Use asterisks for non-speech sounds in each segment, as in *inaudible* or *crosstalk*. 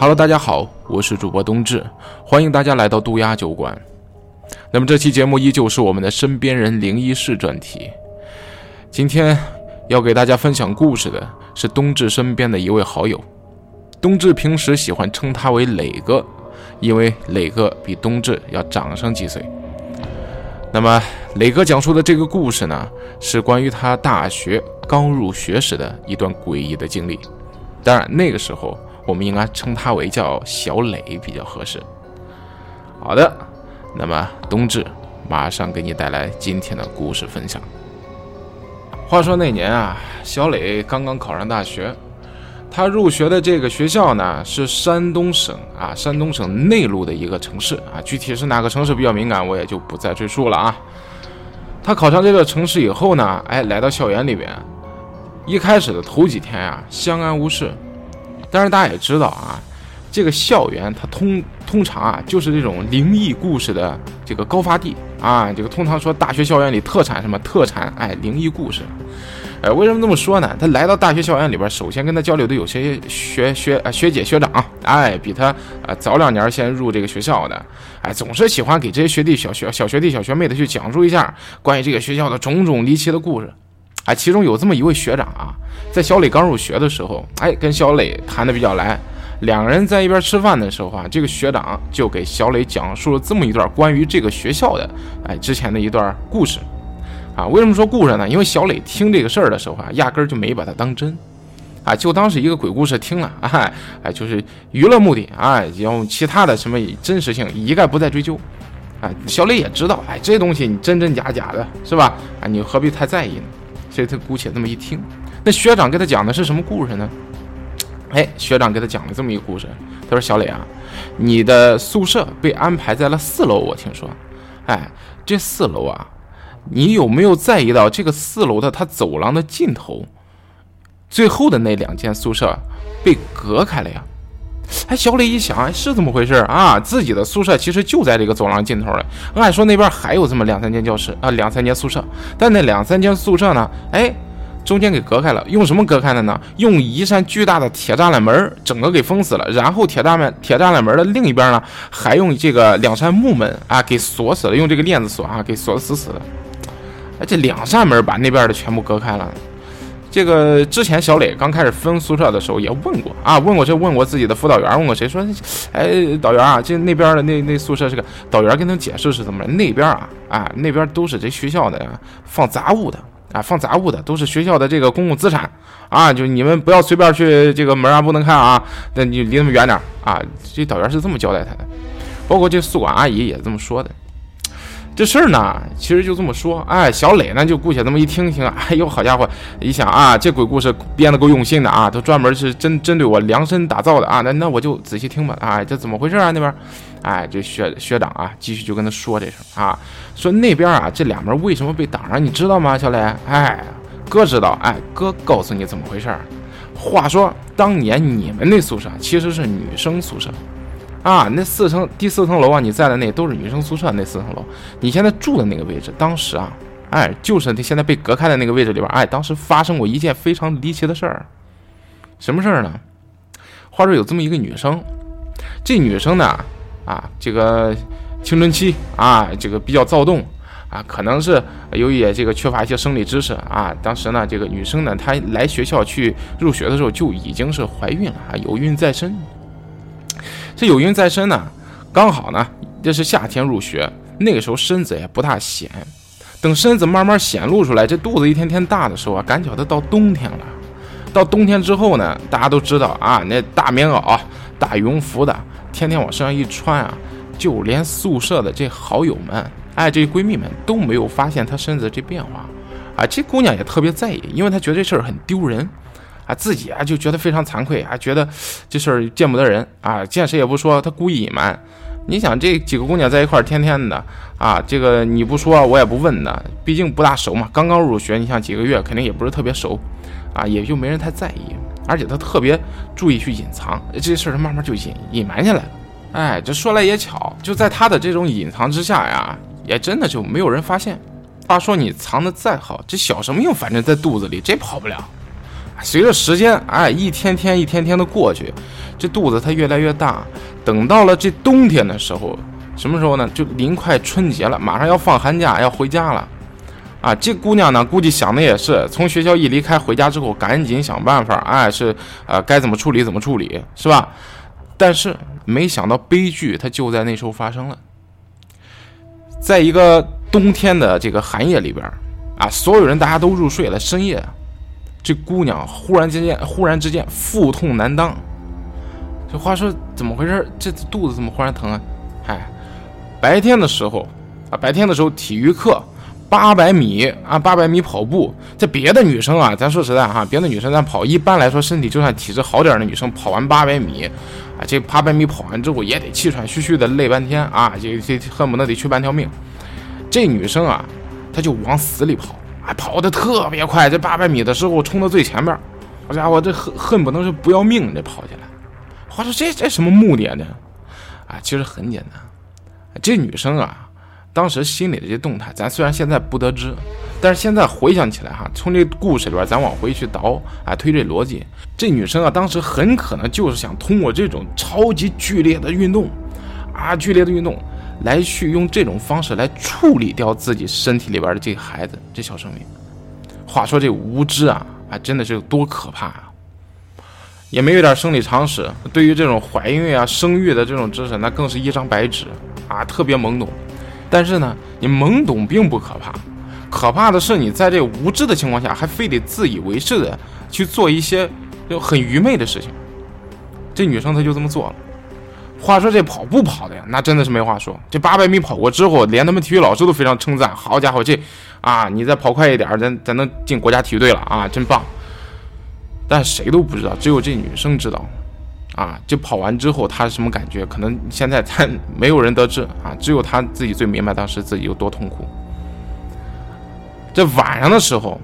Hello，大家好，我是主播冬至，欢迎大家来到渡鸦酒馆。那么这期节目依旧是我们的身边人灵异事专题。今天要给大家分享故事的是冬至身边的一位好友。冬至平时喜欢称他为磊哥，因为磊哥比冬至要长上几岁。那么磊哥讲述的这个故事呢，是关于他大学刚入学时的一段诡异的经历。当然那个时候。我们应该称他为叫小磊比较合适。好的，那么冬至马上给你带来今天的故事分享。话说那年啊，小磊刚刚考上大学，他入学的这个学校呢是山东省啊，山东省内陆的一个城市啊，具体是哪个城市比较敏感，我也就不再赘述了啊。他考上这个城市以后呢，哎，来到校园里边，一开始的头几天呀，相安无事。但是大家也知道啊，这个校园它通通常啊就是这种灵异故事的这个高发地啊。这个通常说大学校园里特产什么特产，哎，灵异故事。呃，为什么这么说呢？他来到大学校园里边，首先跟他交流的有些学学啊学姐学长，哎，比他啊早两年先入这个学校的，哎，总是喜欢给这些学弟小学小学弟小学妹的去讲述一下关于这个学校的种种离奇的故事。啊，其中有这么一位学长啊，在小磊刚入学的时候，哎，跟小磊谈的比较来。两个人在一边吃饭的时候啊，这个学长就给小磊讲述了这么一段关于这个学校的，哎，之前的一段故事。啊，为什么说故事呢？因为小磊听这个事儿的时候啊，压根儿就没把它当真，啊，就当是一个鬼故事听了，哎，哎，就是娱乐目的，哎，然后其他的什么真实性一概不再追究。啊，小磊也知道，哎，这东西你真真假假的，是吧？啊，你何必太在意呢？所以他姑且这么一听，那学长给他讲的是什么故事呢？*tsk* 哎，学长给他讲了这么一个故事。他说：“小磊啊，你的宿舍被安排在了四楼，我听说。哎，这四楼啊，你有没有在意到这个四楼的它走廊的尽头，最后的那两间宿舍被隔开了呀？”哎，小李一想，是这么回事啊？自己的宿舍其实就在这个走廊尽头了。按说那边还有这么两三间教室啊，两三间宿舍，但那两三间宿舍呢，哎，中间给隔开了。用什么隔开的呢？用一扇巨大的铁栅栏门，整个给封死了。然后铁栅门、铁栅栏门的另一边呢，还用这个两扇木门啊给锁死了，用这个链子锁啊给锁死死的。哎，这两扇门把那边的全部隔开了。这个之前小磊刚开始分宿舍的时候也问过啊，问过这问过自己的辅导员，问过谁说，哎，导员啊，这那边的那那宿舍是个导员跟他解释是怎么着，那边啊啊那边都是这学校的放杂物的啊，放杂物的都是学校的这个公共资产啊，就你们不要随便去这个门啊不能看啊，那你离他们远点啊，这导员是这么交代他的，包括这宿管阿姨也这么说的。这事儿呢，其实就这么说，哎，小磊呢就姑且这么一听听，哎呦，好家伙，一想啊，这鬼故事编的够用心的啊，都专门是针针对我量身打造的啊，那那我就仔细听吧，哎，这怎么回事啊？那边，哎，这学学长啊，继续就跟他说这事儿啊，说那边啊，这两门为什么被挡上，你知道吗？小磊，哎，哥知道，哎，哥告诉你怎么回事儿。话说当年你们那宿舍其实是女生宿舍。啊，那四层第四层楼啊，你在的那都是女生宿舍。那四层楼，你现在住的那个位置，当时啊，哎，就是你现在被隔开的那个位置里边，哎，当时发生过一件非常离奇的事儿。什么事儿呢？话说有这么一个女生，这女生呢，啊，这个青春期啊，这个比较躁动啊，可能是由于这个缺乏一些生理知识啊。当时呢，这个女生呢，她来学校去入学的时候就已经是怀孕了啊，有孕在身。这有孕在身呢，刚好呢，这是夏天入学，那个时候身子也不大显。等身子慢慢显露出来，这肚子一天天大的时候啊，赶巧的到冬天了。到冬天之后呢，大家都知道啊，那大棉袄、大羽绒服的，天天往身上一穿啊，就连宿舍的这好友们，哎，这闺蜜们都没有发现她身子这变化。啊，这姑娘也特别在意，因为她觉得这事儿很丢人。啊，自己啊就觉得非常惭愧啊，觉得这事儿见不得人啊，见谁也不说，他故意隐瞒。你想这几个姑娘在一块儿，天天的啊，这个你不说我也不问的，毕竟不大熟嘛，刚刚入学，你想几个月肯定也不是特别熟，啊，也就没人太在意。而且他特别注意去隐藏这事儿，他慢慢就隐隐瞒下来了。哎，这说来也巧，就在他的这种隐藏之下呀，也真的就没有人发现。话说你藏的再好，这小生命？反正在肚子里，这跑不了。随着时间，哎，一天天一天天的过去，这肚子它越来越大。等到了这冬天的时候，什么时候呢？就临快春节了，马上要放寒假，要回家了。啊，这姑娘呢，估计想的也是，从学校一离开，回家之后赶紧想办法，哎，是呃，该怎么处理怎么处理，是吧？但是没想到悲剧，它就在那时候发生了。在一个冬天的这个寒夜里边，啊，所有人大家都入睡了，深夜，这姑娘忽然之间，忽然之间腹痛难当。这话说怎么回事？这肚子怎么忽然疼啊？嗨，白天的时候啊，白天的时候体育课。八百米啊，八百米跑步，这别的女生啊，咱说实在哈，别的女生咱跑，一般来说身体就算体质好点的女生，跑完八百米啊，这八百米跑完之后也得气喘吁吁的累半天啊，这这恨不得得去半条命。这女生啊，她就往死里跑，啊，跑的特别快，这八百米的时候冲到最前面，好家伙，这恨恨不能是不要命这跑起来。话说这这什么目的呢？啊，其实很简单，这女生啊。当时心里的这些动态，咱虽然现在不得知，但是现在回想起来哈，从这故事里边咱往回去倒啊，推这逻辑，这女生啊，当时很可能就是想通过这种超级剧烈的运动，啊，剧烈的运动，来去用这种方式来处理掉自己身体里边的这个孩子，这小生命。话说这无知啊，还，真的是有多可怕啊！也没有点生理常识，对于这种怀孕啊、生育的这种知识，那更是一张白纸啊，特别懵懂。但是呢，你懵懂并不可怕，可怕的是你在这无知的情况下，还非得自以为是的去做一些就很愚昧的事情。这女生她就这么做了。话说这跑步跑的呀，那真的是没话说。这八百米跑过之后，连他们体育老师都非常称赞。好家伙，这啊，你再跑快一点，咱咱能进国家体育队了啊，真棒。但谁都不知道，只有这女生知道。啊，这跑完之后，她是什么感觉？可能现在她没有人得知啊，只有她自己最明白当时自己有多痛苦。这晚上的时候，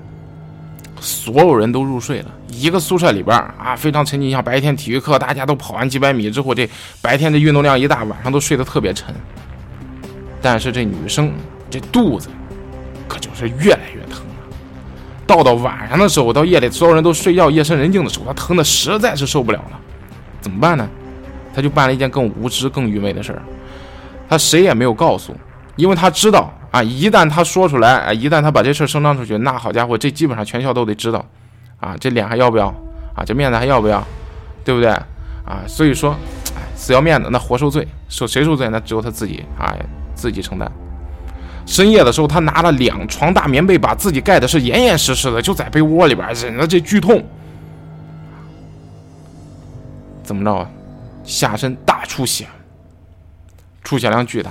所有人都入睡了，一个宿舍里边啊，非常沉浸。像白天体育课，大家都跑完几百米之后，这白天的运动量一大，晚上都睡得特别沉。但是这女生这肚子，可就是越来越疼了。到到晚上的时候，到夜里所有人都睡觉、夜深人静的时候，她疼的实在是受不了了。怎么办呢？她就办了一件更无知、更愚昧的事儿。她谁也没有告诉，因为她知道啊，一旦他说出来，啊，一旦他把这事儿声张出去，那好家伙，这基本上全校都得知道，啊，这脸还要不要？啊，这面子还要不要？对不对？啊，所以说，哎，死要面子，那活受罪，受谁受罪？那只有他自己啊，自己承担。深夜的时候，他拿了两床大棉被，把自己盖的是严严实实的，就在被窝里边忍着这剧痛。怎么着啊？下身大出血，出血量巨大，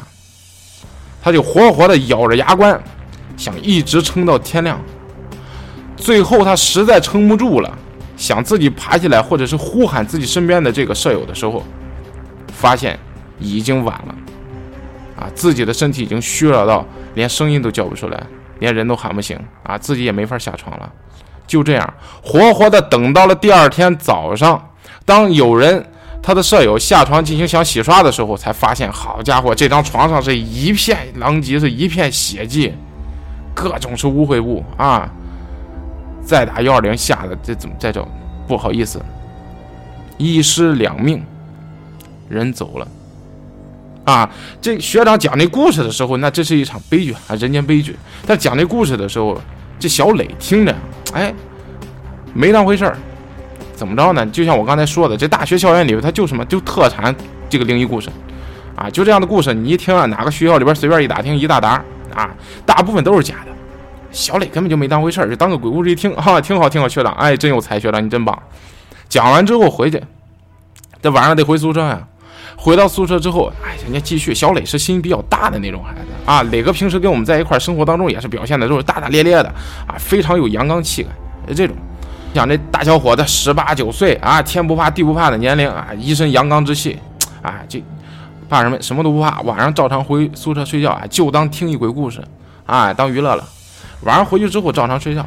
他就活活的咬着牙关，想一直撑到天亮。最后他实在撑不住了，想自己爬起来，或者是呼喊自己身边的这个舍友的时候，发现已经晚了。啊，自己的身体已经虚弱到连声音都叫不出来，连人都喊不醒啊，自己也没法下床了。就这样，活活的等到了第二天早上。当有人他的舍友下床进行想洗刷的时候，才发现，好家伙，这张床上是一片狼藉，是一片血迹，各种是污秽物啊！再打幺二零吓得这怎么再叫不好意思，一尸两命，人走了啊！这学长讲这故事的时候，那这是一场悲剧啊，人间悲剧。但讲这故事的时候，这小磊听着，哎，没当回事儿。怎么着呢？就像我刚才说的，这大学校园里边，它就什么就特产这个灵异故事，啊，就这样的故事，你一听啊，哪个学校里边随便一打听一大沓啊，大部分都是假的。小磊根本就没当回事儿，就当个鬼故事一听，哈，挺好挺好，学长，哎，真有才，学长你真棒。讲完之后回去，这晚上得回宿舍呀。回到宿舍之后，哎，人家继续。小磊是心比较大的那种孩子啊，磊哥平时跟我们在一块儿生活当中也是表现的都是大大咧咧的啊，非常有阳刚气概，这种。像这大小伙子十八九岁啊，天不怕地不怕的年龄啊，一身阳刚之气，啊，这怕什么？什么都不怕。晚上照常回宿舍睡觉啊，就当听一鬼故事，啊，当娱乐了。晚上回去之后照常睡觉。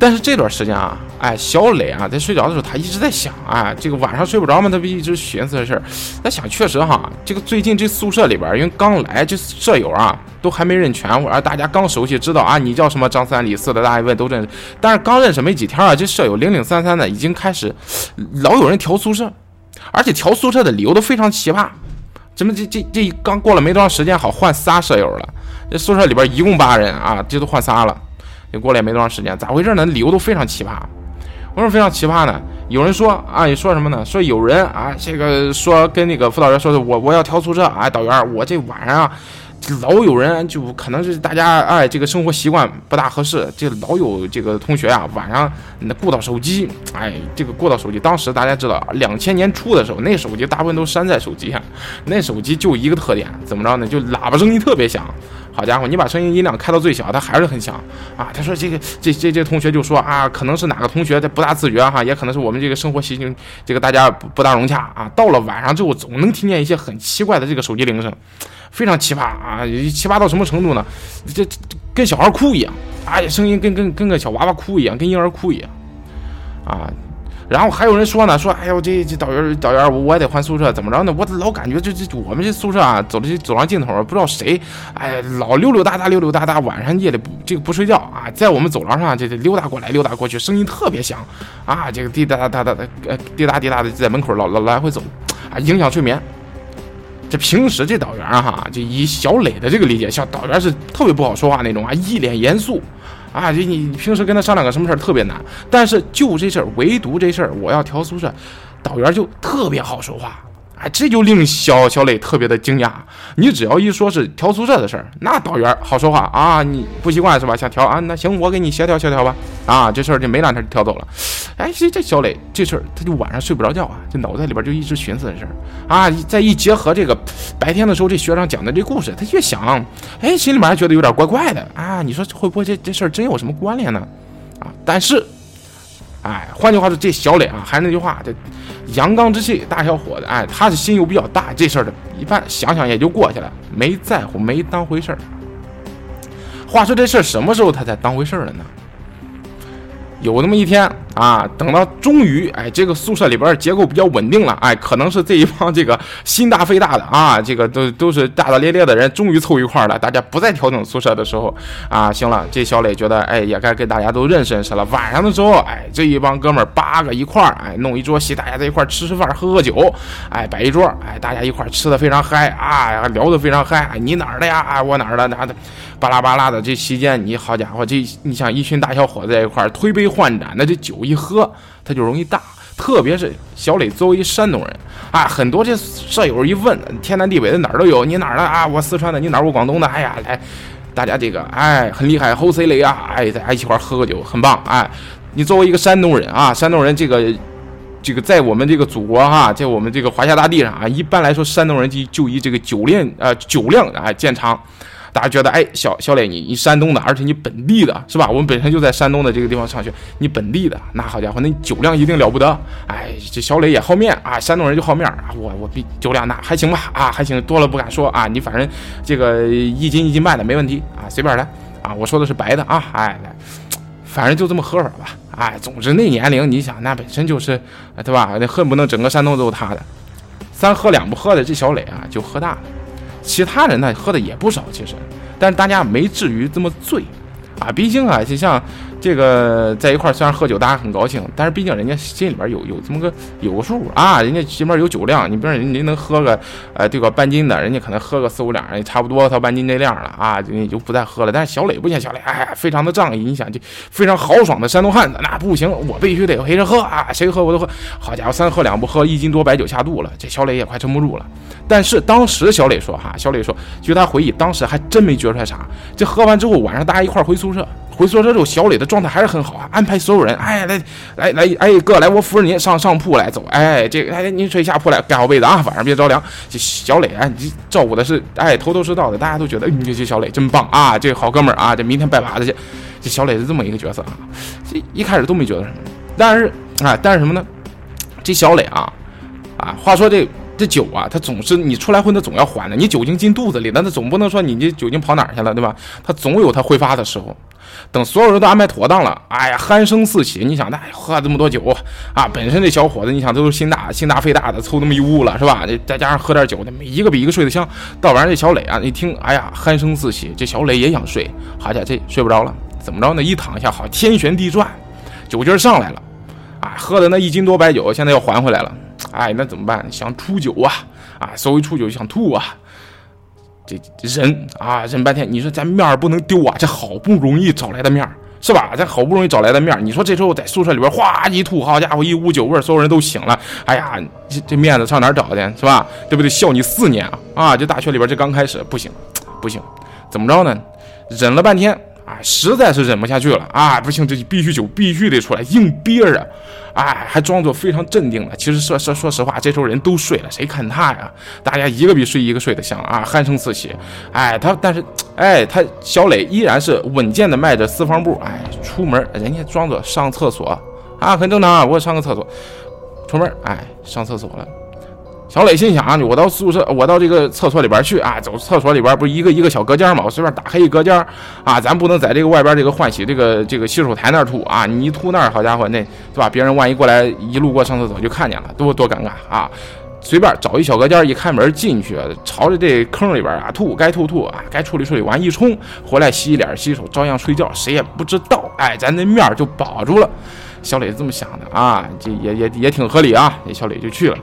但是这段时间啊，哎，小磊啊，在睡着的时候，他一直在想，哎，这个晚上睡不着嘛，他不一直寻思这事儿。他想，确实哈，这个最近这宿舍里边，因为刚来，这舍友啊，都还没认全，而大家刚熟悉，知道啊，你叫什么张三李四的，大家一问都认识。但是刚认识没几天啊，这舍友零零散散的，已经开始老有人调宿舍，而且调宿舍的理由都非常奇葩。怎么这这这刚过了没多长时间，好换仨舍友了？这宿舍里边一共八人啊，这都换仨了。也过了也没多长时间，咋回事呢？理由都非常奇葩。为什么非常奇葩呢？有人说啊，你说什么呢？说有人啊，这个说跟那个辅导员说的，我我要调宿舍啊，导员，我这晚上啊。老有人就可能是大家哎，这个生活习惯不大合适，这老有这个同学啊，晚上那顾到手机，哎，这个顾到手机。当时大家知道，两千年初的时候，那手机大部分都山寨手机，那手机就一个特点，怎么着呢？就喇叭声音特别响。好家伙，你把声音音量开到最小，它还是很响啊。他说这个这这这同学就说啊，可能是哪个同学他不大自觉哈，也可能是我们这个生活习性，这个大家不不大融洽啊。到了晚上之后，总能听见一些很奇怪的这个手机铃声。非常奇葩啊！奇葩到什么程度呢？这跟小孩哭一样，哎，声音跟跟跟个小娃娃哭一样，跟婴儿哭一样啊！然后还有人说呢，说哎呦，这这导员导员，我我也得换宿舍，怎么着呢？我老感觉这这我们这宿舍啊，走的走廊尽头，不知道谁，哎，老溜溜达达溜溜达达，晚上夜里不这个不睡觉啊，在我们走廊上这这溜达过来溜达过去，声音特别响啊，这个滴答答答答呃滴答滴答的在门口老老来回走啊，影响睡眠。这平时这导员哈，就以小磊的这个理解，小导员是特别不好说话那种啊，一脸严肃，啊，就你平时跟他商量个什么事儿特别难，但是就这事儿，唯独这事儿，我要调宿舍，导员就特别好说话。哎，这就令小小磊特别的惊讶。你只要一说是调宿舍的事儿，那导员好说话啊，你不习惯是吧？想调啊，那行，我给你协调协调吧。啊，这事儿就没两天就调走了。哎，这这小磊这事儿，他就晚上睡不着觉啊，这脑袋里边就一直寻思这事儿啊。再一结合这个白天的时候这学长讲的这故事，他越想，哎，心里面还觉得有点怪怪的啊。你说会不会这这事儿真有什么关联呢？啊，但是。哎，换句话说，这小磊啊，还是那句话，这阳刚之气，大小伙子，哎，他是心又比较大，这事儿的一般想想也就过去了，没在乎，没当回事儿。话说这事儿什么时候他才当回事儿了呢？有那么一天啊，等到终于哎，这个宿舍里边结构比较稳定了，哎，可能是这一帮这个心大肺大的啊，这个都都是大大咧咧的人，终于凑一块了，大家不再调整宿舍的时候啊，行了，这小磊觉得哎，也该跟大家都认识认识了。晚上的时候，哎，这一帮哥们八个一块儿，哎，弄一桌席，大家在一块吃吃饭，喝喝酒，哎，摆一桌，哎，大家一块吃的非常嗨啊，聊的非常嗨，你哪儿的呀？啊，我哪儿的？哪的？巴拉巴拉的，这期间你好家伙，这你想一群大小伙子在一块推杯换盏的，这酒我一喝他就容易大。特别是小磊作为一山东人啊，很多这舍友一问，天南地北的哪儿都有，你哪儿的啊？我四川的，你哪儿？我广东的。哎呀，来，大家这个哎很厉害，好 C 雷啊！哎，大家一起块喝个酒，很棒。哎，你作为一个山东人啊，山东人这个这个在我们这个祖国哈，在我们这个华夏大地上啊，一般来说山东人就就以这个酒量呃酒量啊见长。大家觉得，哎，小小磊，你你山东的，而且你本地的，是吧？我们本身就在山东的这个地方上学，你本地的，那好家伙，那你酒量一定了不得。哎，这小磊也好面啊，山东人就好面啊。我我比酒量大，还行吧？啊，还行，多了不敢说啊。你反正这个一斤一斤半的没问题啊，随便来啊。我说的是白的啊，哎，来，反正就这么喝法吧。哎，总之那年龄，你想那本身就是，对吧？那恨不能整个山东都是他的。三喝两不喝的，这小磊啊就喝大了。其他人呢喝的也不少，其实，但是大家没至于这么醉，啊，毕竟啊，就像。这个在一块儿虽然喝酒，大家很高兴，但是毕竟人家心里边有有这么个有个数啊，人家起码有酒量。你比如人家能喝个，呃，这个半斤的，人家可能喝个四五两，人差不多他半斤这量了啊，人家就不再喝了。但是小磊不行，小磊哎，非常的仗义，你想就非常豪爽的山东汉子，那不行，我必须得陪着喝啊，谁喝我都喝。好家伙，三喝两不喝，一斤多白酒下肚了，这小磊也快撑不住了。但是当时小磊说哈，小磊说，据他回忆，当时还真没觉出来啥。这喝完之后，晚上大家一块回宿舍。回宿舍之后，小磊的状态还是很好啊，安排所有人，哎，来来来，哎哥，来我扶着你上上铺来走，哎，这个哎您睡下铺来盖好被子啊，晚上别着凉。这小磊啊，你照顾的是哎头头是道的，大家都觉得你这小磊真棒啊，这好哥们儿啊，这明天拜把子去。这小磊是这么一个角色啊，这一开始都没觉得什么，但是啊，但是什么呢？这小磊啊啊，话说这。这酒啊，他总是你出来混，他总要还的。你酒精进肚子里，那他总不能说你这酒精跑哪儿去了，对吧？他总有他挥发的时候等所有人都安排妥当了，哎呀，鼾声四起。你想，那喝这么多酒啊，本身这小伙子，你想都是心大心大肺大的，凑那么一屋了，是吧？这再加上喝点酒，那一个比一个睡得香。到晚上这小磊啊，一听，哎呀，鼾声四起，这小磊也想睡，好家伙，这睡不着了，怎么着呢？一躺下，好，天旋地转，酒劲上来了，啊，喝的那一斤多白酒，现在要还回来了，哎，那怎么办？想出酒啊，啊，稍微出酒就想吐啊。这忍啊，忍半天，你说咱面儿不能丢啊！这好不容易找来的面儿，是吧？咱好不容易找来的面儿，你说这时候在宿舍里边哗一吐，好家伙，一屋酒味，所有人都醒了。哎呀，这这面子上哪找去，是吧？对不对？笑你四年啊！啊，这大学里边这刚开始不行，不行，怎么着呢？忍了半天。啊，实在是忍不下去了啊！不行，这必须酒必须得出来，硬憋着，哎，还装作非常镇定的。其实说说说实话，这时候人都睡了，谁看他呀？大家一个比睡一个睡得香啊，鼾声四起。哎，他但是，哎，他小磊依然是稳健的迈着四方步，哎，出门，人家装作上厕所啊，很正常，啊我上个厕所，出门，哎，上厕所了。小磊心想啊，我到宿舍，我到这个厕所里边去啊，走厕所里边不是一个一个小隔间嘛，我随便打开一隔间啊，咱不能在这个外边这个换洗这个这个洗手台那儿吐啊，你一吐那儿，好家伙，那对吧？别人万一过来一路过上厕所就看见了，多多尴尬啊！随便找一小隔间，一开门进去，朝着这坑里边啊吐，该吐吐啊，该处理处理完一冲回来洗脸洗手，照样睡觉，谁也不知道，哎，咱那面就保住了。小磊这么想的啊，这也也也挺合理啊，这小磊就去了。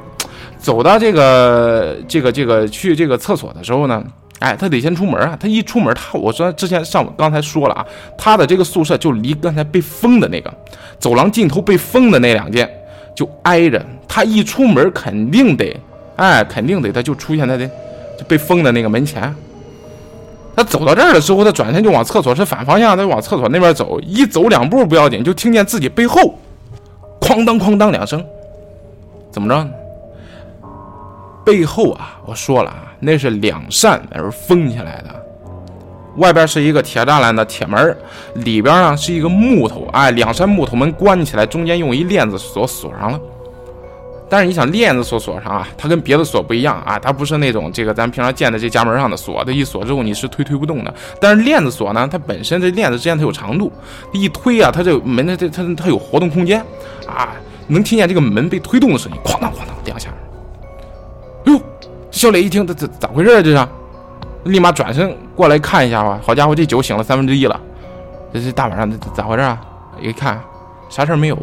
走到这个这个这个去这个厕所的时候呢，哎，他得先出门啊。他一出门，他我说之前上刚才说了啊，他的这个宿舍就离刚才被封的那个走廊尽头被封的那两间就挨着。他一出门肯定得，哎，肯定得，他就出现在这被封的那个门前。他走到这儿的时候，他转身就往厕所是反方向，他往厕所那边走，一走两步不要紧，就听见自己背后哐当哐当两声，怎么着？背后啊，我说了啊，那是两扇门封起来的，外边是一个铁栅栏的铁门，里边呢是一个木头，哎，两扇木头门关起来，中间用一链子锁锁上了。但是你想，链子锁锁上啊，它跟别的锁不一样啊，它不是那种这个咱平常见的这家门上的锁，它一锁之后你是推推不动的。但是链子锁呢，它本身这链子之间它有长度，一推啊，它这门它它它它有活动空间啊，能听见这个门被推动的声音，哐当哐当两下。小磊一听，这这咋回事啊？这是，立马转身过来看一下吧。好家伙，这酒醒了三分之一了。这这大晚上的咋回事啊？一看，啥事儿没有，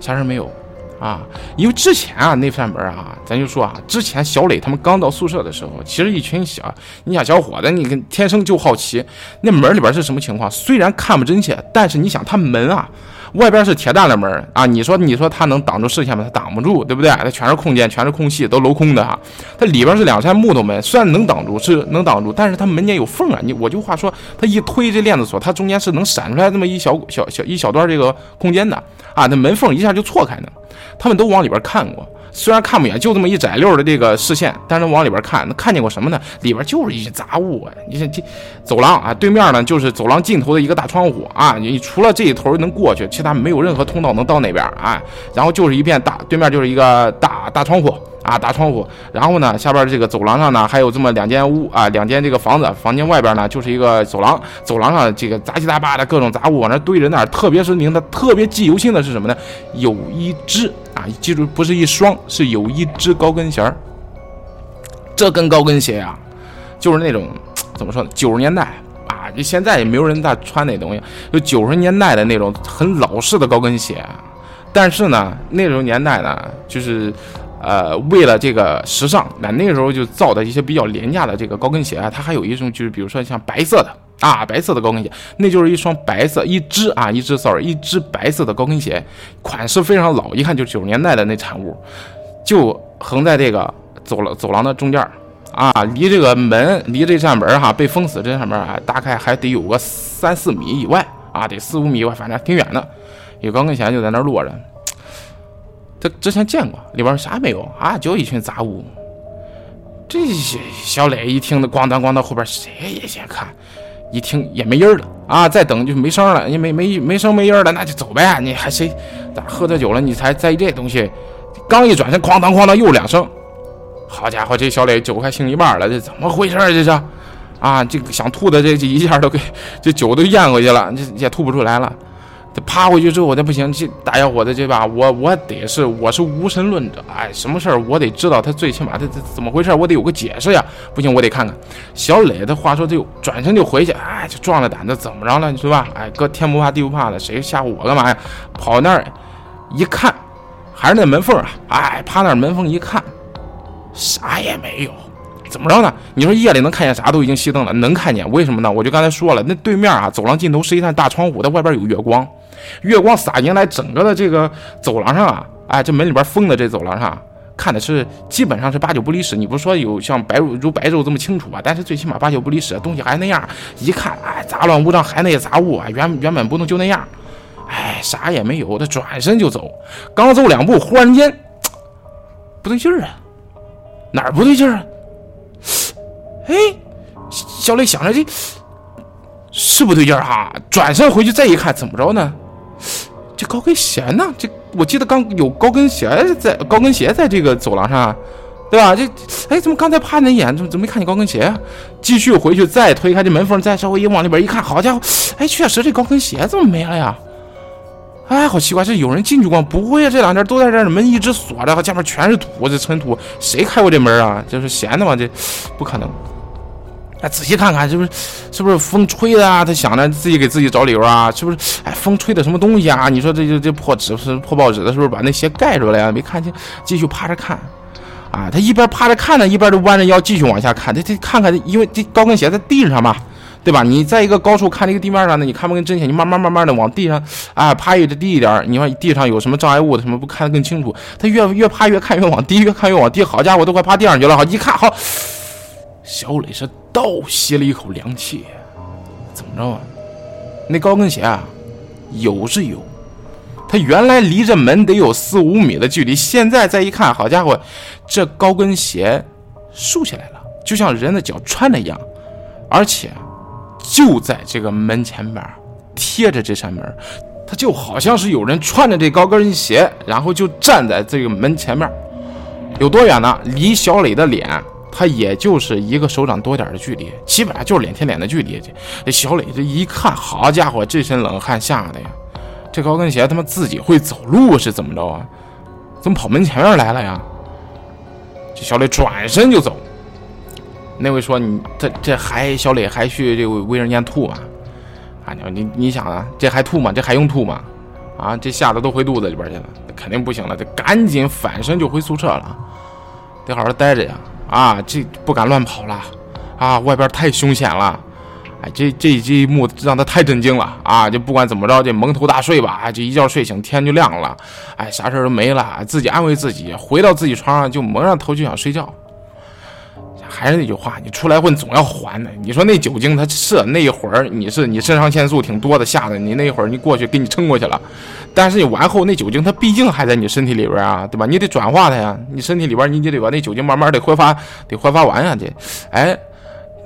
啥事儿没有啊。因为之前啊，那扇门啊，咱就说啊，之前小磊他们刚到宿舍的时候，其实一群小，你想小伙子，你跟天生就好奇，那门里边是什么情况？虽然看不真切，但是你想，他门啊。外边是铁栅栏门啊，你说你说它能挡住视线吗？它挡不住，对不对？它全是空间，全是空隙，都镂空的哈。它里边是两扇木头门，虽然能挡住，是能挡住，但是它门间有缝啊。你我就话说，它一推这链子锁，它中间是能闪出来这么一小小小一小段这个空间的啊。那门缝一下就错开了。他们都往里边看过。虽然看不远，就这么一窄溜的这个视线，但是往里边看，那看见过什么呢？里边就是一些杂物啊！你看这走廊啊，对面呢就是走廊尽头的一个大窗户啊，你除了这一头能过去，其他没有任何通道能到那边啊。然后就是一片大，对面就是一个大大窗户。啊，大窗户，然后呢，下边这个走廊上呢，还有这么两间屋啊，两间这个房子，房间外边呢就是一个走廊，走廊上这个杂七杂八的各种杂物往那堆着那，特别是令他特别记犹新的是什么呢？有一只啊，记住不是一双，是有一只高跟鞋儿。这跟高跟鞋啊，就是那种怎么说呢？九十年代啊，就现在也没有人再穿那东西，就九十年代的那种很老式的高跟鞋，但是呢，那种年代呢，就是。呃，为了这个时尚，那那时候就造的一些比较廉价的这个高跟鞋啊，它还有一种就是，比如说像白色的啊，白色的高跟鞋，那就是一双白色一只啊，一只 sorry，一只白色的高跟鞋，款式非常老，一看就九十年代的那产物，就横在这个走廊走廊的中间啊，离这个门，离这扇门哈被封死这扇门啊，大概还得有个三四米以外啊，得四五米以外，反正挺远的，有高跟鞋就在那落着。他之前见过，里边啥也没有啊？就一群杂物。这些小磊一听，那咣当咣当，后边谁也先看，一听也没音了啊！再等就没声了，也没没没声没音了，那就走呗。你还谁？咋喝着酒了？你才在意这东西？刚一转身，哐当哐当又两声。好家伙，这小磊酒快醒一半了，这怎么回事？这是啊，这个想吐的这一下都给这酒都咽回去了，这也吐不出来了。他趴回去之后，他不行，这大小伙子这吧，我我得是我是无神论者，哎，什么事儿我得知道，他最起码他他怎么回事，我得有个解释呀。不行，我得看看。小磊的话说就转身就回去，哎，就壮着胆子怎么着了，是吧？哎，哥天不怕地不怕的，谁吓唬我干嘛呀？跑那儿一看，还是那门缝啊，哎，趴那门缝一看，啥也没有。怎么着呢？你说夜里能看见啥？都已经熄灯了，能看见？为什么呢？我就刚才说了，那对面啊，走廊尽头是一扇大窗户，它外边有月光，月光洒进来，整个的这个走廊上啊，哎，这门里边封的这走廊上，看的是基本上是八九不离十。你不是说有像白如白昼这么清楚吧？但是最起码八九不离十，东西还那样。一看，哎，杂乱无章，还那些杂物啊，原原本不能就那样。哎，啥也没有，他转身就走，刚走两步，忽然间不对劲儿啊，哪儿不对劲儿啊？哎，小磊想着这是不对劲儿哈，转身回去再一看，怎么着呢？这高跟鞋呢？这我记得刚有高跟鞋在高跟鞋在这个走廊上，对吧？这哎，怎么刚才趴那眼，怎么怎么没看见高跟鞋？继续回去再推开这门缝，再稍微一往里边一看，好家伙，哎，确实这高跟鞋怎么没了呀？哎，好奇怪，这有人进去过？不会啊，这两天都在这儿，门一直锁着，下面全是土，这尘土，谁开过这门啊？这是闲的吗？这不可能。哎，仔细看看，是不是是不是风吹的啊？他想着自己给自己找理由啊？是不是？哎，风吹的什么东西啊？你说这这这破纸是破报纸的，是不是把那鞋盖住了呀？没看清，继续趴着看。啊，他一边趴着看呢，一边就弯着腰继续往下看。他他看看，因为这高跟鞋在地上嘛，对吧？你在一个高处看那个地面上呢，你看不跟真切，你慢慢慢慢的往地上啊趴一着低一点，你看地上有什么障碍物的什么，不看得更清楚。他越越趴越看越往低，越看越往低。好家伙，都快趴地上去了。好，一看好。小磊是倒吸了一口凉气，怎么着啊？那高跟鞋啊，有是有，他原来离着门得有四五米的距离，现在再一看，好家伙，这高跟鞋竖起来了，就像人的脚穿的一样，而且就在这个门前面贴着这扇门，他就好像是有人穿着这高跟鞋，然后就站在这个门前面，有多远呢？离小磊的脸。他也就是一个手掌多点的距离，基本上就是脸贴脸的距离。这小磊这一看，好家伙，这身冷汗吓的呀！这高跟鞋他妈自己会走路是怎么着啊？怎么跑门前面来了呀？这小磊转身就走。那位说你这这还小磊还去这个卫生间吐吗？啊你你你想啊，这还吐吗？这还用吐吗？啊这吓得都回肚子里边去了，肯定不行了，得赶紧反身就回宿舍了，得好好待着呀。啊，这不敢乱跑了，啊，外边太凶险了，哎，这这这一幕让他太震惊了啊！就不管怎么着，这蒙头大睡吧，这一觉睡醒天就亮了，哎，啥事都没了，自己安慰自己，回到自己床上就蒙上头就想睡觉。还是那句话，你出来混总要还的。你说那酒精，它是那一会儿你是你肾上腺素挺多的，吓得你那一会儿你过去给你撑过去了，但是你完后那酒精它毕竟还在你身体里边啊，对吧？你得转化它呀，你身体里边你就得把那酒精慢慢得挥发，得挥发完呀，这，哎。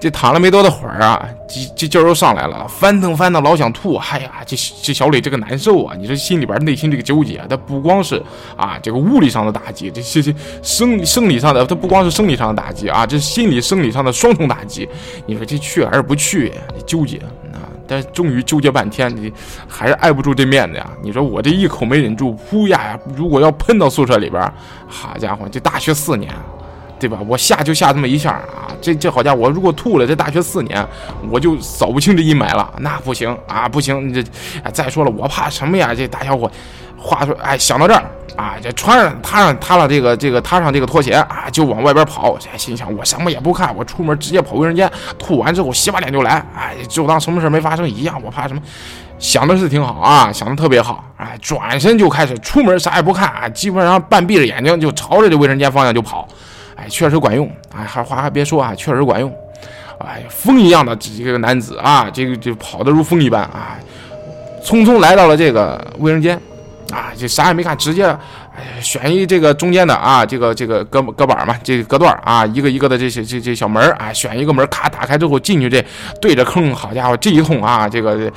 这躺了没多大会儿啊，这这劲儿又上来了，翻腾翻腾，老想吐。哎呀，这这小磊这个难受啊！你说心里边内心这个纠结，他不光是啊这个物理上的打击，这这这生生理上的，他不光是生理上的打击啊，这心理生理上的双重打击。你说这去还是不去？纠结啊！但终于纠结半天，你还是碍不住这面子呀。你说我这一口没忍住，呼呀！如果要喷到宿舍里边，好家伙，这大学四年。对吧？我吓就吓这么一下啊！这这好家伙，如果吐了，这大学四年我就扫不清这阴霾了。那不行啊，不行！你这，再说了，我怕什么呀？这大小伙，话说，哎，想到这儿啊，这穿上、踏上、踏上这个、这个、踏上这个拖鞋啊，就往外边跑。心想，我什么也不看，我出门直接跑卫生间，吐完之后洗把脸就来，哎，就当什么事没发生一样。我怕什么？想的是挺好啊，想的特别好。哎，转身就开始出门，啥也不看啊，基本上半闭着眼睛就朝着这卫生间方向就跑。哎，确实管用！哎，还话还别说啊，确实管用！哎，风一样的这个男子啊，这个就跑得如风一般啊，匆匆来到了这个卫生间啊，这啥也没看，直接哎选一这个中间的啊，这个这个隔隔板嘛，这个隔断啊，一个一个的这些这这小门啊，选一个门，咔打开之后进去，这对着坑，好家伙，这一通啊，这个。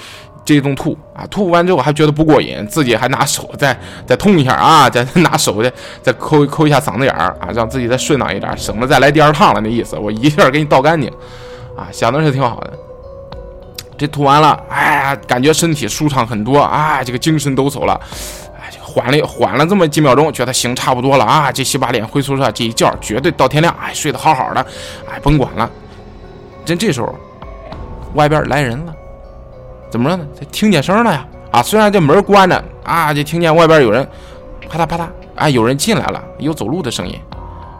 这一顿吐啊，吐完之后还觉得不过瘾，自己还拿手再再通一下啊，*laughs* 再拿手再再抠抠一下嗓子眼儿啊，让自己再顺当一点，省得再来第二趟了那意思。我一下给你倒干净啊，想的是挺好的。这吐完了，哎呀，感觉身体舒畅很多啊，这个精神抖擞了，哎，缓了缓了这么几秒钟，觉得行差不多了啊，这洗把脸回宿舍，这一觉绝对到天亮，哎，睡得好好的，哎，甭管了。真这时候，外边来人了，怎么着呢？他听见声了呀？啊，虽然这门关着啊，就听见外边有人啪嗒啪嗒，哎，有人进来了，有走路的声音。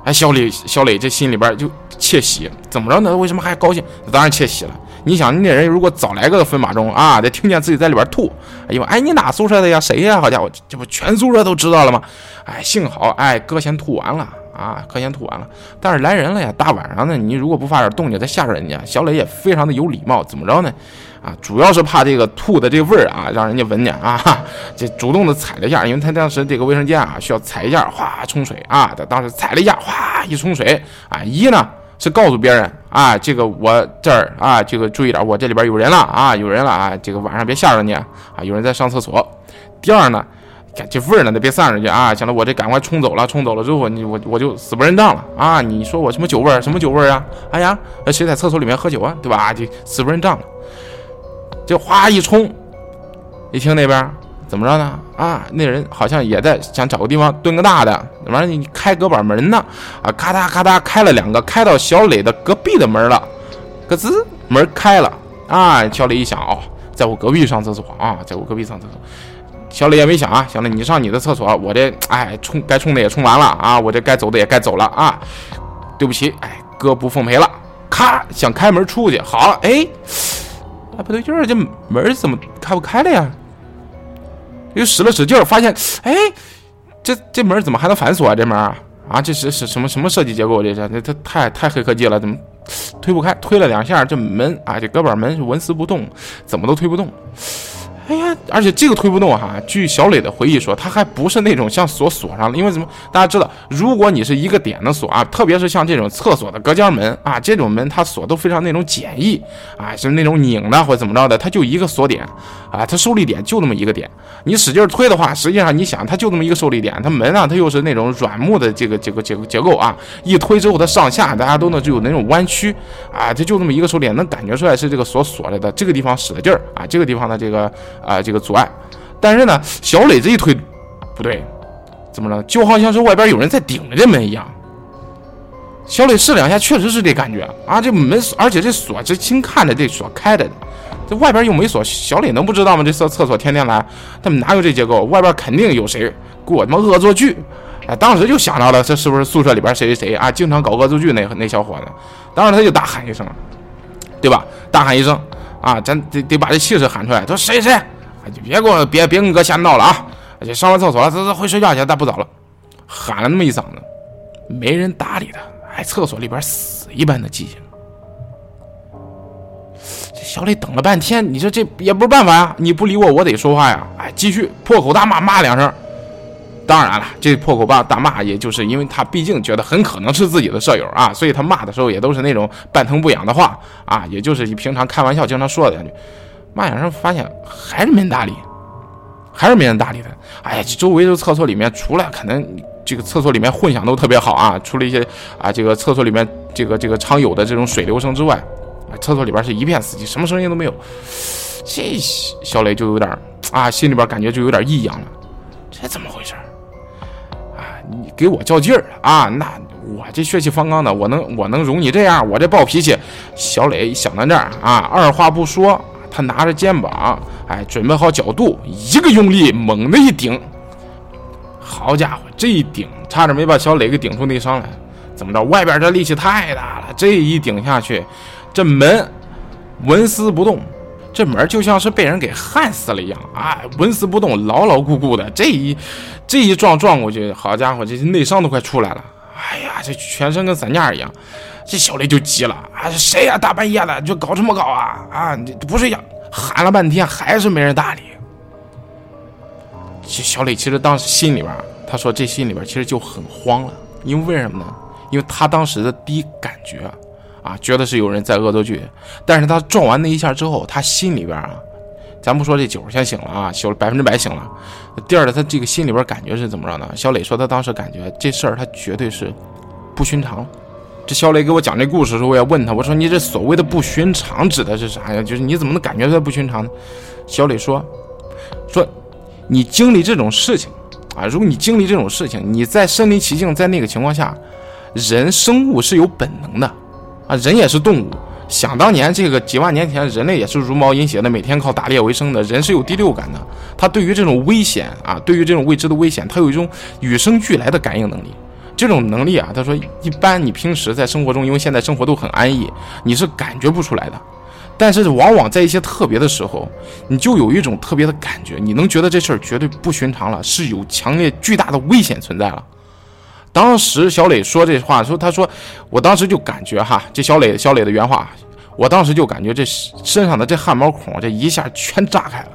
哎，小磊，小磊这心里边就窃喜，怎么着呢？为什么还高兴？当然窃喜了。你想，那人如果早来个分马钟啊，得听见自己在里边吐，哎呦，哎，你哪宿舍的呀？谁呀？好家伙，这不全宿舍都知道了吗？哎，幸好，哎，哥先吐完了啊，可先吐完了。但是来人了呀，大晚上的，你如果不发点动静再吓着人家，小磊也非常的有礼貌，怎么着呢？啊，主要是怕这个吐的这味儿啊，让人家闻见啊，这主动的踩了一下，因为他当时这个卫生间啊需要踩一下，哗冲水啊，他当时踩了一下，哗一冲水啊，一呢。是告诉别人啊，这个我这儿啊，这个注意点，我这里边有人了啊，有人了啊，这个晚上别吓着你啊，有人在上厕所。第二呢，这味儿呢，那别散出去啊，想着我这赶快冲走了，冲走了之后，你我我就死不认账了啊！你说我什么酒味儿，什么酒味儿啊？哎呀，谁在厕所里面喝酒啊？对吧？就死不认账了。就哗一冲，一听那边。怎么着呢？啊，那人好像也在想找个地方蹲个大的，完了你开隔板门呢？啊，咔嗒咔嗒开了两个，开到小磊的隔壁的门了，咯吱，门开了啊！小磊一想，哦，在我隔壁上厕所啊，在我隔壁上厕所。小李也没想啊，小磊你上你的厕所，我这哎冲该冲的也冲完了啊，我这该走的也该走了啊。对不起，哎，哥不奉陪了。咔，想开门出去，好，哎，哎不对劲儿，这门怎么开不开了呀？又使了使劲儿，发现，哎，这这门怎么还能反锁啊？这门啊，这是是什么什么设计结构？这是这这太太黑科技了，怎么推不开？推了两下，这门啊，这隔板门纹丝不动，怎么都推不动。哎呀，而且这个推不动哈。据小磊的回忆说，他还不是那种像锁锁上了，因为怎么？大家知道，如果你是一个点的锁啊，特别是像这种厕所的隔间门啊，这种门它锁都非常那种简易啊，是那种拧的或者怎么着的，它就一个锁点啊，它受力点就那么一个点。你使劲推的话，实际上你想，它就那么一个受力点。它门啊，它又是那种软木的这个这个结结构啊，一推之后它上下大家都能就有那种弯曲啊，它就那么一个受力点，能感觉出来是这个锁锁着的。这个地方使的劲儿啊，这个地方的这个。啊，这个阻碍，但是呢，小磊这一推，不对，怎么了？就好像是外边有人在顶着这门一样。小磊试两下，确实是这感觉啊。这门，而且这锁，这轻看着这锁开着的，这外边又没锁。小磊能不知道吗？这厕厕所天天来，他们哪有这结构？外边肯定有谁给我他妈恶作剧。哎，当时就想到了，这是不是宿舍里边谁谁谁啊？经常搞恶作剧那那小伙子。当时他就大喊一声，对吧？大喊一声。啊，咱得得把这气势喊出来。他说谁谁，就别给我别别跟哥瞎闹了啊！就上完厕所了，走走回睡觉去，咱不早了。喊了那么一嗓子，没人搭理他。哎，厕所里边死一般的寂静。这小磊等了半天，你说这也不是办法呀！你不理我，我得说话呀！哎，继续破口大骂，骂两声。当然了，这破口大大骂，也就是因为他毕竟觉得很可能是自己的舍友啊，所以他骂的时候也都是那种半疼不痒的话啊，也就是你平常开玩笑经常说的两句。骂两声，发现还是没人搭理，还是没人搭理他。哎呀，周围的厕所里面，除了可能这个厕所里面混响都特别好啊，除了一些啊这个厕所里面这个这个常有的这种水流声之外，厕所里边是一片死寂，什么声音都没有。这 *laughs* 小雷就有点啊，心里边感觉就有点异样了，这怎么回事？你给我较劲儿啊！那我这血气方刚的，我能我能容你这样？我这暴脾气。小磊想到这儿啊，二话不说，他拿着肩膀，哎，准备好角度，一个用力，猛的一顶。好家伙，这一顶差点没把小磊给顶出内伤来。怎么着？外边这力气太大了，这一顶下去，这门纹丝不动。这门就像是被人给焊死了一样啊，纹丝不动，牢牢固固的。这一这一撞撞过去，好家伙，这内伤都快出来了。哎呀，这全身跟散架一样。这小雷就急了啊，谁呀？大半夜的就搞什么搞啊？啊，你不睡觉，喊了半天还是没人搭理。这小磊其实当时心里边，他说这心里边其实就很慌了，因为为什么呢？因为他当时的第一感觉。啊觉得是有人在恶作剧，但是他撞完那一下之后，他心里边啊，咱不说这酒先醒了啊，醒了百分之百醒了。第二呢，他这个心里边感觉是怎么着呢？小磊说他当时感觉这事儿他绝对是不寻常，这小磊给我讲这故事的时候，我也问他，我说你这所谓的不寻常指的是啥呀？就是你怎么能感觉到不寻常呢？小磊说，说你经历这种事情啊，如果你经历这种事情，你在身临其境，在那个情况下，人生物是有本能的啊，人也是动物。想当年，这个几万年前，人类也是茹毛饮血的，每天靠打猎为生的。人是有第六感的，他对于这种危险啊，对于这种未知的危险，他有一种与生俱来的感应能力。这种能力啊，他说，一般你平时在生活中，因为现在生活都很安逸，你是感觉不出来的。但是往往在一些特别的时候，你就有一种特别的感觉，你能觉得这事儿绝对不寻常了，是有强烈巨大的危险存在了。当时小磊说这话，说他说，我当时就感觉哈，这小磊小磊的原话，我当时就感觉这身上的这汗毛孔这一下全炸开了，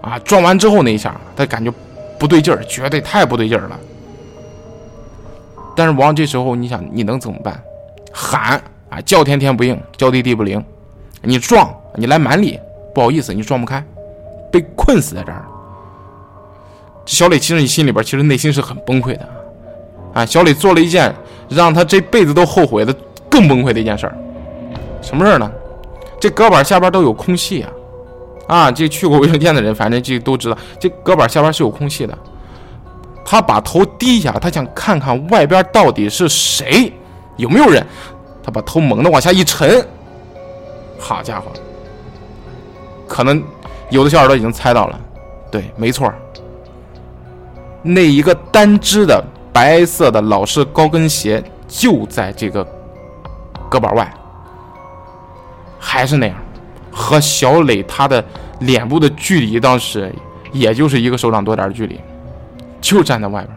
啊，撞完之后那一下，他感觉不对劲儿，绝对太不对劲儿了。但是王这时候，你想你能怎么办？喊啊，叫天天不应，叫地地不灵，你撞，你来蛮力，不好意思，你撞不开，被困死在这儿。小磊其实你心里边其实内心是很崩溃的。啊，小李做了一件让他这辈子都后悔的更崩溃的一件事儿，什么事儿呢？这隔板下边都有空隙啊！啊，这去过卫生间的人，反正这都知道，这隔板下边是有空隙的。他把头低下，他想看看外边到底是谁，有没有人。他把头猛地往下一沉，好家伙！可能有的小耳朵已经猜到了，对，没错，那一个单只的。白色的老式高跟鞋就在这个胳膊外，还是那样，和小磊他的脸部的距离当时也就是一个手掌多点的距离，就站在外边。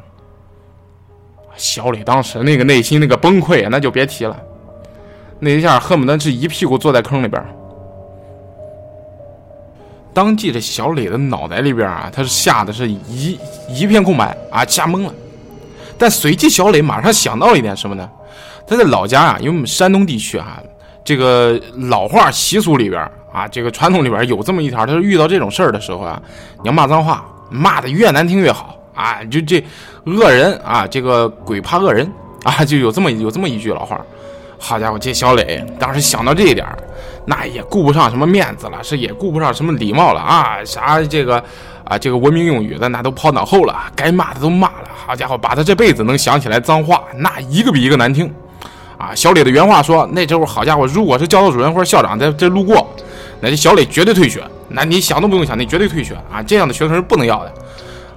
小磊当时那个内心那个崩溃，那就别提了，那一下恨不得是一屁股坐在坑里边。当即这小磊的脑袋里边啊，他是吓得是一一片空白啊，吓懵了。但随即，小磊马上想到了一点什么呢？他在老家啊，因为我们山东地区啊，这个老话习俗里边啊，这个传统里边有这么一条，他说遇到这种事儿的时候啊，你要骂脏话，骂的越难听越好啊，就这恶人啊，这个鬼怕恶人啊，就有这么有这么一句老话。好家伙，这小磊当时想到这一点，那也顾不上什么面子了，是也顾不上什么礼貌了啊，啥这个。啊，这个文明用语的那都抛脑后了，该骂的都骂了。好家伙，把他这辈子能想起来脏话，那一个比一个难听。啊，小磊的原话说，那时候好家伙，如果是教导主任或者校长在这路过，那这小磊绝对退学。那你想都不用想，你绝对退学啊！这样的学生是不能要的。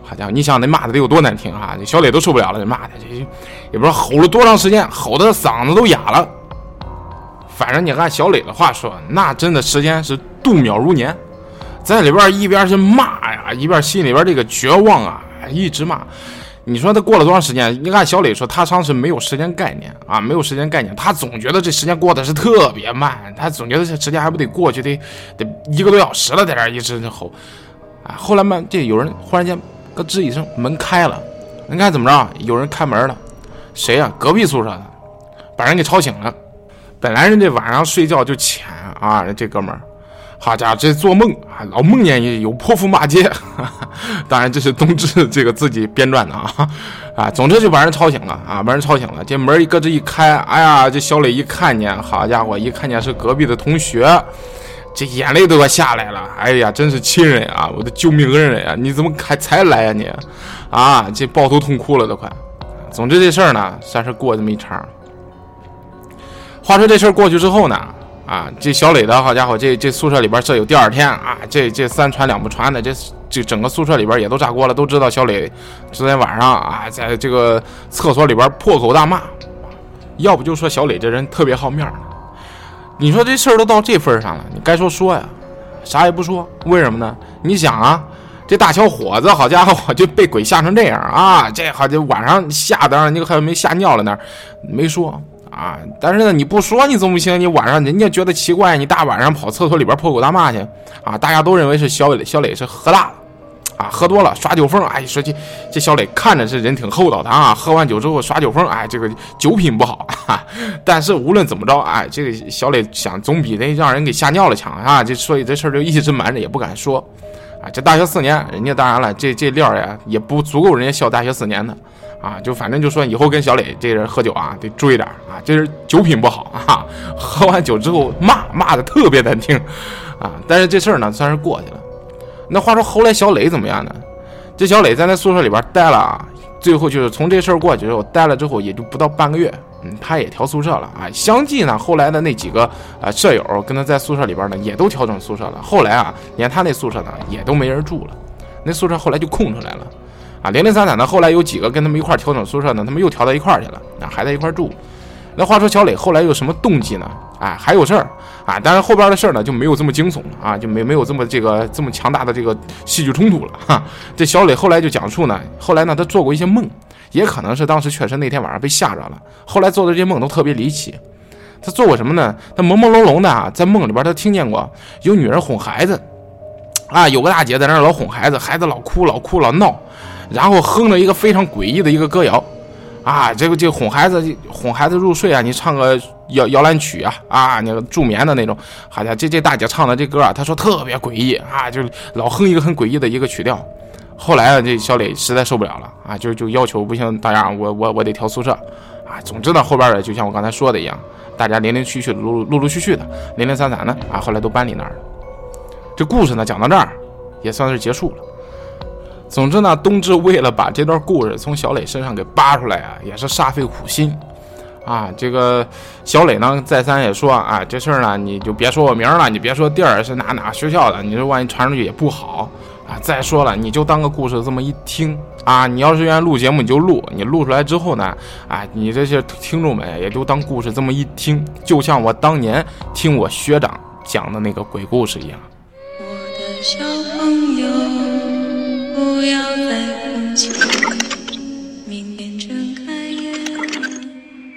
好家伙，你想那骂的得有多难听啊！这小磊都受不了了，这骂的这也不知道吼了多长时间，吼的嗓子都哑了。反正你按小磊的话说，那真的时间是度秒如年。在里边一边是骂呀，一边心里边这个绝望啊，一直骂。你说他过了多长时间？你看小磊说他当时没有时间概念啊，没有时间概念，他总觉得这时间过得是特别慢，他总觉得这时间还不得过去得得一个多小时了，在这一直吼啊。后来嘛，这有人忽然间咯吱一声，门开了，你看怎么着？有人开门了，谁呀？隔壁宿舍的，把人给吵醒了。本来人这晚上睡觉就浅啊，这哥们儿。好家伙，这做梦啊，老梦见有泼妇骂街，*laughs* 当然这是冬至这个自己编撰的啊啊，总之就把人吵醒了啊，把人吵醒了。这门一搁这一开，哎呀，这小磊一看见，好家伙，一看见是隔壁的同学，这眼泪都要下来了。哎呀，真是亲人啊，我的救命恩人呀！你怎么还才来呀你？啊，这抱头痛哭了都快。总之这事儿呢，算是过这么一场。话说这事儿过去之后呢？啊，这小磊的好家伙，这这宿舍里边这有第二天啊，这这三传两不传的，这这整个宿舍里边也都炸锅了，都知道小磊昨天晚上啊，在这个厕所里边破口大骂，要不就说小磊这人特别好面儿。你说这事儿都到这份上了，你该说说呀，啥也不说，为什么呢？你想啊，这大小伙子好家伙就被鬼吓成这样啊，这好就晚上吓得让你还没吓尿了呢，没说。啊！但是呢，你不说你总不行。你晚上人家觉得奇怪，你大晚上跑厕所里边破口大骂去啊！大家都认为是小磊，小磊是喝大了啊，喝多了耍酒疯。哎，说这这小磊看着是人挺厚道的啊，喝完酒之后耍酒疯，哎，这个酒品不好。*laughs* 但是无论怎么着，哎，这个小磊想总比那让人给吓尿了强啊！这所以这事儿就一直瞒着也不敢说这大学四年，人家当然了，这这料呀也不足够人家笑大学四年的。啊，就反正就说以后跟小磊这人喝酒啊，得注意点啊，这人酒品不好啊，*laughs* 喝完酒之后骂骂的特别难听啊。但是这事儿呢算是过去了。那话说后来小磊怎么样呢？这小磊在那宿舍里边待了，最后就是从这事儿过去之后，待了之后也就不到半个月，他也调宿舍了啊。相继呢，后来的那几个啊舍友跟他在宿舍里边呢，也都调整宿舍了。后来啊，连他那宿舍呢也都没人住了，那宿舍后来就空出来了。啊，零零散散的，后来有几个跟他们一块调整宿舍呢，他们又调到一块去了，啊，还在一块住。那话说小磊后来有什么动机呢？哎，还有事儿啊，但是后边的事儿呢就没有这么惊悚了啊，就没没有这么这个这么强大的这个戏剧冲突了哈。这小磊后来就讲述呢，后来呢他做过一些梦，也可能是当时确实那天晚上被吓着了，后来做的这些梦都特别离奇。他做过什么呢？他朦朦胧胧的啊，在梦里边他听见过有女人哄孩子，啊，有个大姐在那老哄孩子，孩子老哭老哭老闹。然后哼了一个非常诡异的一个歌谣，啊，这个这个哄孩子哄孩子入睡啊，你唱个摇摇篮曲啊，啊，那个助眠的那种，好家伙，这这大姐唱的这歌啊，她说特别诡异啊，就是老哼一个很诡异的一个曲调。后来啊，这小磊实在受不了了啊，就就要求不行，大家我我我得调宿舍啊。总之呢，后边的就像我刚才说的一样，大家零零续续陆陆陆陆续续的零零散散的啊，后来都搬离那儿了。这故事呢讲到这儿，也算是结束了。总之呢，冬至为了把这段故事从小磊身上给扒出来啊，也是煞费苦心啊。这个小磊呢，再三也说啊，这事儿呢，你就别说我名了，你别说地儿是哪哪学校的，你说万一传出去也不好啊。再说了，你就当个故事这么一听啊。你要是愿意录节目，你就录。你录出来之后呢，啊，你这些听众们也就当故事这么一听，就像我当年听我学长讲的那个鬼故事一样。我的小朋友。不要再哭泣，明天睁开眼，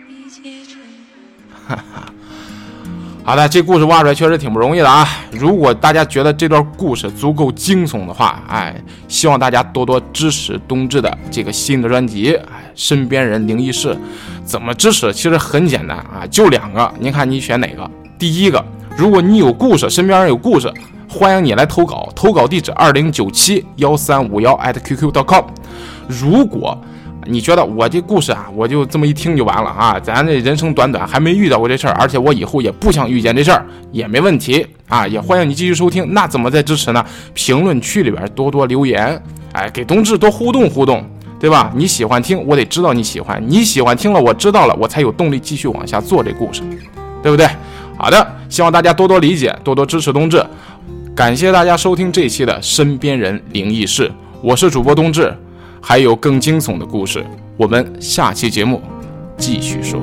一切成。哈哈，好的，这故事挖出来确实挺不容易的啊！如果大家觉得这段故事足够惊悚的话，哎，希望大家多多支持冬至的这个新的专辑，哎，身边人灵异事。怎么支持？其实很简单啊，就两个，您看你选哪个？第一个，如果你有故事，身边人有故事。欢迎你来投稿，投稿地址二零九七幺三五幺 at qq.com。如果你觉得我这故事啊，我就这么一听就完了啊，咱这人生短短还没遇到过这事儿，而且我以后也不想遇见这事儿，也没问题啊，也欢迎你继续收听。那怎么再支持呢？评论区里边多多留言，哎，给冬至多互动互动，对吧？你喜欢听，我得知道你喜欢；你喜欢听了，我知道了，我才有动力继续往下做这故事，对不对？好的，希望大家多多理解，多多支持冬至。感谢大家收听这一期的《身边人灵异事》，我是主播冬至，还有更惊悚的故事，我们下期节目继续说。